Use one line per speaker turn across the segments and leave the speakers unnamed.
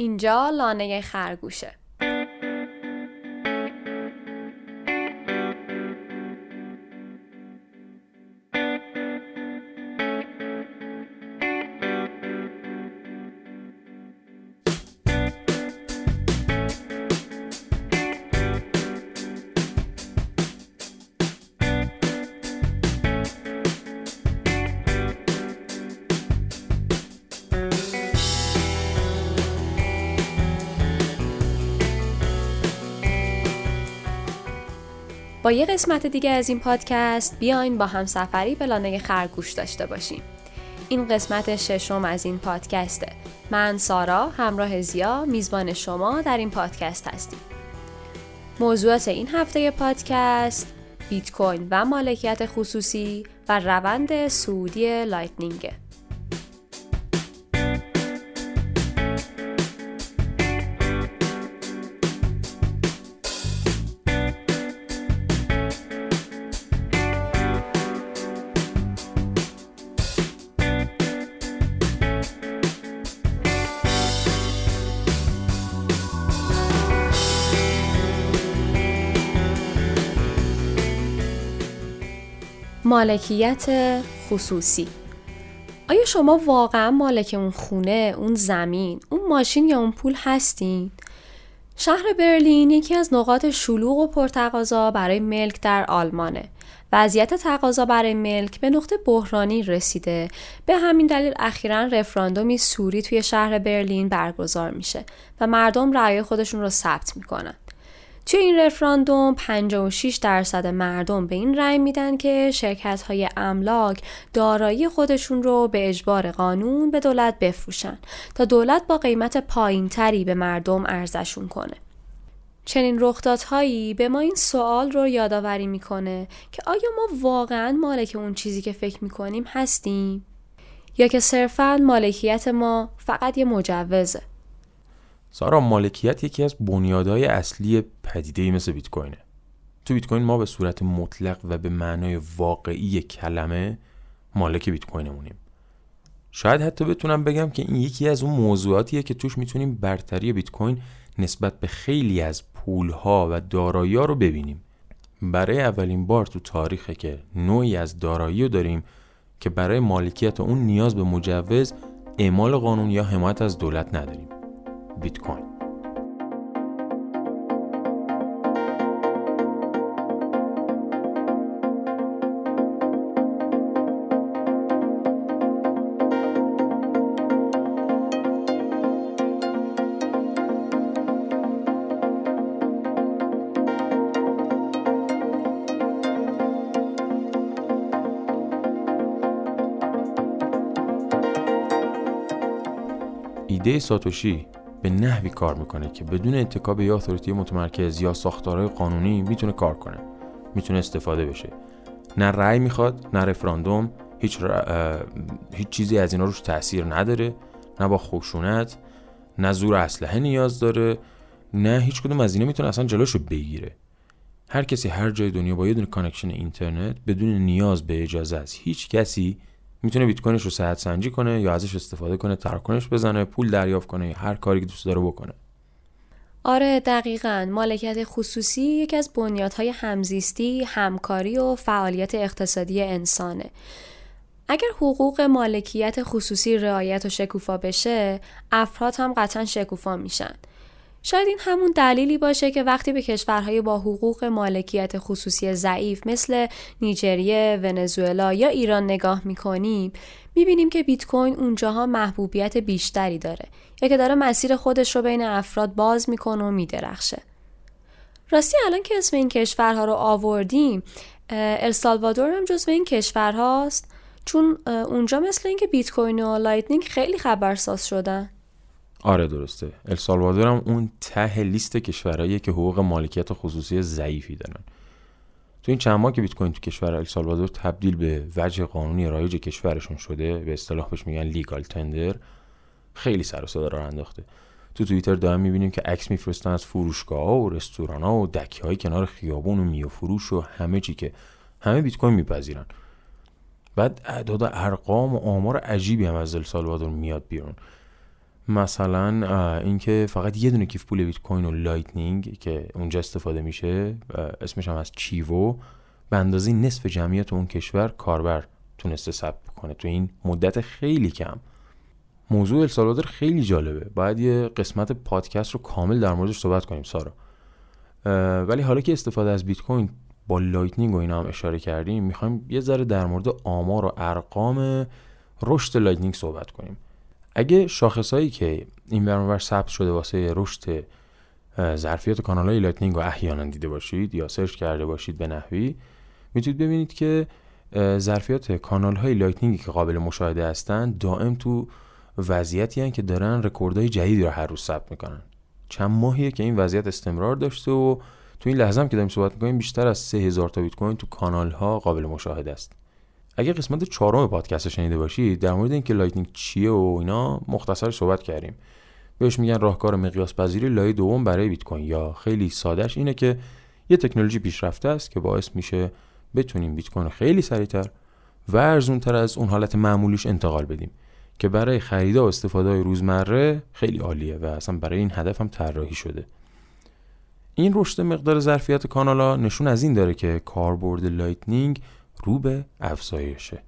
اینجا لانه خرگوشه. با یه قسمت دیگه از این پادکست بیاین با هم سفری به لانه خرگوش داشته باشیم. این قسمت ششم از این پادکسته. من سارا همراه زیا میزبان شما در این پادکست هستیم. موضوعات این هفته پادکست بیت کوین و مالکیت خصوصی و روند سعودی لایتنینگه. مالکیت خصوصی آیا شما واقعا مالک اون خونه، اون زمین، اون ماشین یا اون پول هستین؟ شهر برلین یکی از نقاط شلوغ و پرتقاضا برای ملک در آلمانه. وضعیت تقاضا برای ملک به نقطه بحرانی رسیده. به همین دلیل اخیرا رفراندومی سوری توی شهر برلین برگزار میشه و مردم رأی خودشون رو ثبت می‌کنن. توی این رفراندوم 56 درصد مردم به این رأی میدن که شرکت های املاک دارایی خودشون رو به اجبار قانون به دولت بفروشن تا دولت با قیمت پایین تری به مردم ارزشون کنه. چنین رخدادهایی به ما این سوال رو یادآوری می‌کنه که آیا ما واقعا مالک اون چیزی که فکر می‌کنیم هستیم؟ یا که صرفا مالکیت ما فقط یه مجوزه؟
سارا مالکیت یکی از بنیادهای اصلی پدیده مثل بیت کوینه تو بیت کوین ما به صورت مطلق و به معنای واقعی کلمه مالک بیت کوینمونیم شاید حتی بتونم بگم که این یکی از اون موضوعاتیه که توش می‌تونیم برتری بیت کوین نسبت به خیلی از پولها و دارایی رو ببینیم. برای اولین بار تو تاریخه که نوعی از دارایی رو داریم که برای مالکیت اون نیاز به مجوز اعمال قانون یا حمایت از دولت نداریم. بیت کوین ایده ساتوشی به نحوی کار می‌کنه که بدون اتکا به authority متمرکز یا ساختارهای قانونی می‌تونه کار کنه. می‌تونه استفاده بشه. نه رأی می‌خواد نه رفراندوم. هیچ, هیچ چیزی از اینا روش تاثیر نداره. نه با خشونت نه زور اسلحه نیاز داره نه هیچ کدوم از اینا می‌تونه اصلا جلوشو بگیره. هر کسی هر جای دنیا با یه دونه connection اینترنت بدون نیاز به اجازه از هیچ کسی می‌تونه بیت کوینش رو صحت سنجی کنه یا ازش استفاده کنه تراکنش بزنه پول دریافت کنه یا هر کاری که دوست داره بکنه
آره دقیقا مالکیت خصوصی یکی از بنیادهای همزیستی، همکاری و فعالیت اقتصادی انسانه. اگر حقوق مالکیت خصوصی رعایت و شکوفا بشه، افراد هم قطعا شکوفا میشن. شاید این همون دلیلی باشه که وقتی به کشورهای با حقوق مالکیت خصوصی ضعیف مثل نیجریه، ونزوئلا یا ایران نگاه می‌کنیم می‌بینیم که بیت کوین اونجاها محبوبیت بیشتری داره یا که داره مسیر خودش رو بین افراد باز می‌کنه و میدرخشه. راستی الان که اسم این کشورها رو آوردیم السالوادور هم جزو این کشورهاست چون اونجا مثل اینکه بیت کوین و لایتنینگ خیلی خبرساز شدن.
آره درسته. السالوادور هم اون ته لیست کشورهاییه که حقوق مالکیت خصوصی ضعیفی دارن. تو این چند ماه که بیت کوین تو کشور السالوادور تبدیل به وجه قانونی رایج کشورشون شده به اصطلاح بهش میگن legal tender خیلی سر و صدا راه انداخته. تو توییتر دارم می‌بینیم که عکس میفرستن از فروشگاه ها و رستوران ها و دکه های کنار خیابون و میوه فروش و همه چی که همه بیت کوین میپذیرن. بعد اعداد ارقام و آمار عجیبی هم از السالوادور میاد بیرون. مثلا اینکه فقط یه دونه کیف پول بیت کوین و لایتنینگ که اونجا استفاده میشه اسمش هم هست Chivo به اندازه نصف جمعیت اون کشور کاربر تونسته ثبت کنه. تو این مدت خیلی کم. موضوع السالوادور خیلی جالبه. باید یه قسمت پادکست رو کامل در موردش صحبت کنیم سارا. ولی حالا که استفاده از بیت کوین با لایتنینگ و اینا هم اشاره کردیم می‌خوایم یه ذره در مورد آمار و ارقام رشد لایتنینگ صحبت کنیم. اگه شاخصهایی که این برنامه ثبت شده واسه رشد ظرفیت کانال های لایتنینگ رو احیانا دیده باشید یا search کرده باشید به نحوی می‌تونید ببینید که ظرفیت کانال های لایتنینگی که قابل مشاهده هستند دائم تو وضعیتی هن که دارن رکوردهای جدیدی رو هر روز ثبت می‌کنن. چند ماهیه که این وضعیت استمرار داشته و تو این لحظه هم که داریم صحبت می‌کنیم بیشتر از 3000 تا بیت کوین تو کانال ها قابل مشاهده است. اگه قسمت چهارم پادکست شنیده باشید در مورد اینکه لایتنینگ چیه و اینا مختصر صحبت کردیم. بهش میگن راهکار مقیاس پذیری لایه دوم برای بیت کوین یا خیلی سادهش اینه که یه تکنولوژی پیشرفته است که باعث میشه بتونیم بیت کوین خیلی سریعتر و ارزونتر از اون حالت معمولیش انتقال بدیم. که برای خرید و استفاده روزمره خیلی عالیه و اصلا برای این هدف هم طراحی شده. این رشد مقدار ظرفیت کانالا نشون از این داره که کاربرد لایتنینگ رو به افزایشه.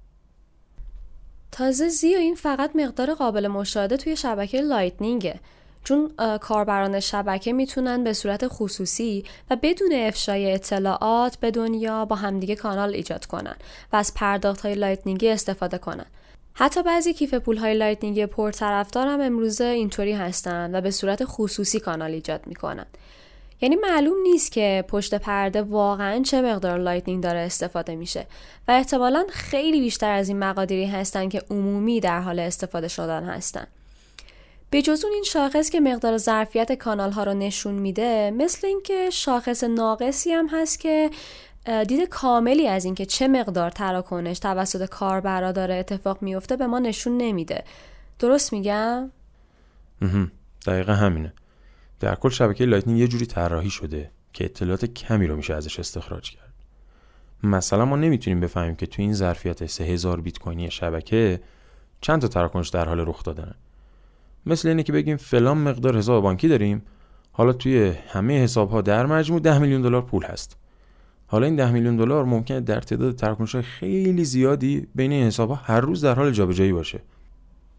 تازه زی و این فقط مقدار قابل مشاهده توی شبکه لایتنینگه. چون کاربران شبکه می‌تونن به صورت خصوصی و بدون افشای اطلاعات به دنیا با همدیگه کانال ایجاد کنن و از پرداخت های لایتنینگی استفاده کنن. حتی بعضی کیف پول های لایتنینگ پرطرفدار هم امروزه اینطوری هستن و به صورت خصوصی کانال ایجاد می‌کنن. یعنی معلوم نیست که پشت پرده واقعا چه مقدار لایتنینگ داره استفاده میشه و احتمالا خیلی بیشتر از این مقادیری هستن که عمومی در حال استفاده شدن هستن. به جز اون این شاخص که مقدار ظرفیت کانال ها رو نشون میده مثل اینکه شاخص ناقصی هم هست که دید کاملی از اینکه چه مقدار تراکنش توسط کاربرا داره اتفاق میفته به ما نشون نمیده. درست میگم؟
دقیقا همینه. در کل شبکه لایتنینگ یه جوری طراحی شده که اطلاعات کمی رو میشه ازش استخراج کرد. مثلا ما نمی‌تونیم بفهمیم که تو این ظرفیت 3000 بیت کوینی شبکه چند تا تراکنش در حال رخ دادن. مثل اینه که بگیم فلان مقدار حساب بانکی داریم. حالا توی همه حساب ها در مجموع 10 میلیون دلار پول هست. حالا این 10 میلیون دلار ممکنه در تعداد تراکنش خیلی زیادی بین این حساب ها هر روز در حال جابجایی باشه.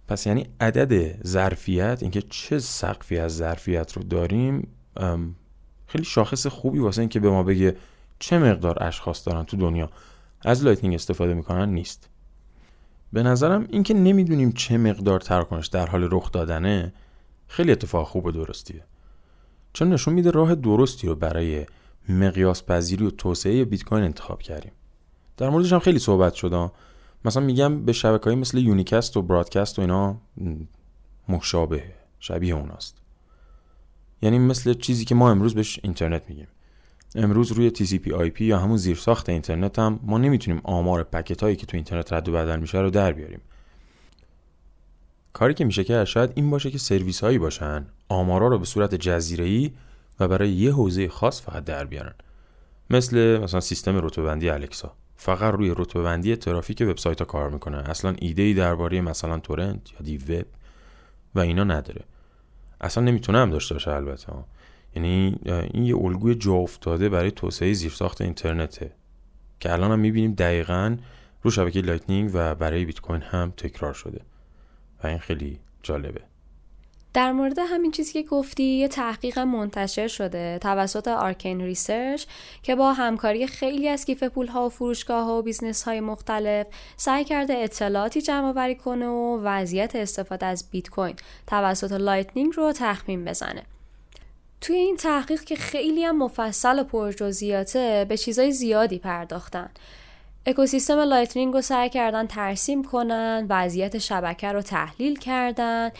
پس یعنی عدد ظرفیت اینکه چه سقفی از ظرفیت رو داریم خیلی شاخص خوبی واسه اینکه به ما بگه چه مقدار اشخاص دارن تو دنیا. از Lightning استفاده می‌کنن نیست. به نظرم اینکه نمی‌دونیم چه مقدار تراکنش در حال رخ دادنه خیلی اتفاق خوب و درستیه. چون نشون میده راه درستی رو برای مقیاس پذیری و توسعه بیت کوین انتخاب کردیم. در موردش هم خیلی صحبت شده مثلا میگم به شبکه های مثل unicast و broadcast و اینا مشابه شبیه اوناست. یعنی مثل چیزی که ما امروز بهش اینترنت میگیم. امروز روی TCP IP یا همون زیرساخت اینترنت هم ما نمی‌تونیم آمار پکت هایی که تو اینترنت رد و بدل میشه رو در بیاریم. کاری که میشه که شاید این باشه که سرویس هایی باشن آمارا رو به صورت جزیره و برای یه حوزه خاص فقط در بیارن. مثل مثلا سیستم رتبه بندی الکسا. فقط روی رتبه بندی ترافیک وبسایت ها کار می‌کنه. اصلا ایده ای درباره مثلا تورنت یا دی وب و اینا نداره. اصلا نمی‌تونه هم داشته باشه البته. یعنی این یه الگوی جا افتاده برای توسعه زیرساخت اینترنته که الان هم می‌بینیم دقیقا رو شبکه Lightning و برای بیت کوین هم تکرار شده. و این خیلی جالبه.
در مورد همین چیزی که گفتی یه تحقیق منتشر شده توسط Arcane Research که با همکاری خیلی از کیف پول ها و فروشگاه ها و business های مختلف سعی کرده اطلاعاتی جمع آوری کنه و وضعیت استفاده از بیت کوین توسط Lightning رو تخمین بزنه. توی این تحقیق که خیلی هم مفصل و پرجزئیاته به چیزای زیادی پرداختن. اکوسیستم Lightning رو سعی کردن ترسیم کنن وضعیت شبکه رو تحلیل کردن.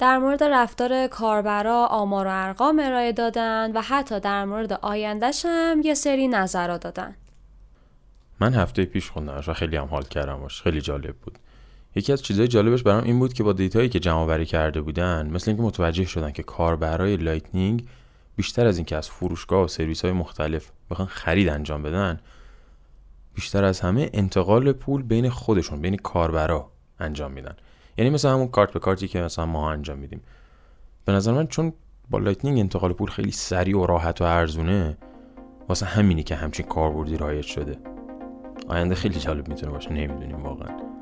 در مورد رفتار کاربرا آمار و ارقام ارائه دادن و حتی در مورد آیندهش هم یه سری نظرات دادن
من هفته پیش خوندمش و خیلی هم حال کردم باش خیلی جالب بود. یکی از چیزهای جالبش برام این بود که با data یی که جمع آوری کرده بودن مثل اینکه متوجه شدن که کاربرای Lightning بیشتر از اینکه از فروشگاه و سرویس های مختلف بخوان خرید انجام بدن بیشتر از همه انتقال پول بین خودشون بین کاربرا انجام میدن. یعنی مثلا همون کارت به کارتی که مثلا ما انجام میدیم. به نظر من چون با Lightning انتقال پول خیلی سریع و راحت و ارزونه واسه همینی که همچین کاربردی رایج شده. آینده خیلی جالب می‌تونه باشه نمی‌دونیم واقعا.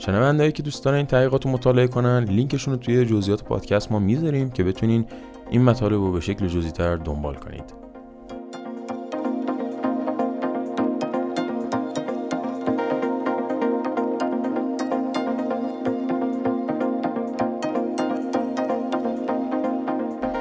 شنوندهایی که دوست دارن این تحقیقات رو مطالعه کنن لینکشون رو توی جزئیات پادکست ما می‌ذاریم که بتونین این مطالب رو به شکل جزئی دنبال کنید.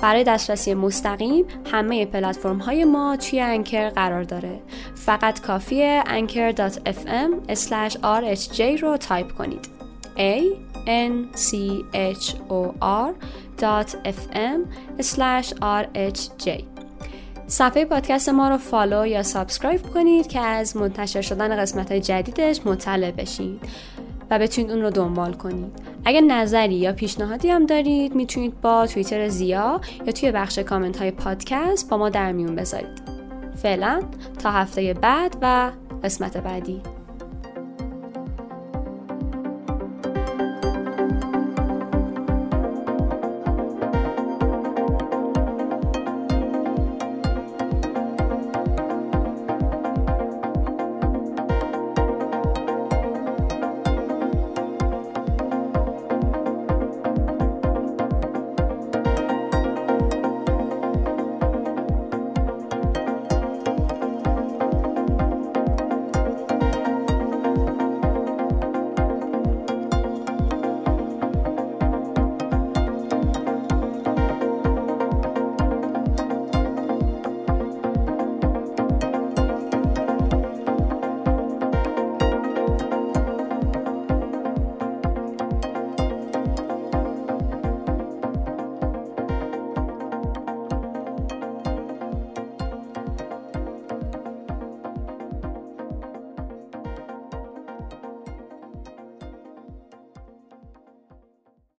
برای دسترسی مستقیم همه پلتفرم های ما توی Anchor قرار داره. فقط کافیه anchor.fm rhj رو تایپ کنید. A n c h o r fm rhj صفحه پادکست ما رو follow یا subscribe کنید که از منتشر شدن قسمت های جدیدش مطلع بشید و بتونید اون رو دنبال کنید. اگر نظری یا پیشنهادی هم دارید می‌تونید با توییتر زیا یا توی بخش کامنت های پادکست با ما در میون بذارید. فعلا تا هفته بعد و قسمت بعدی.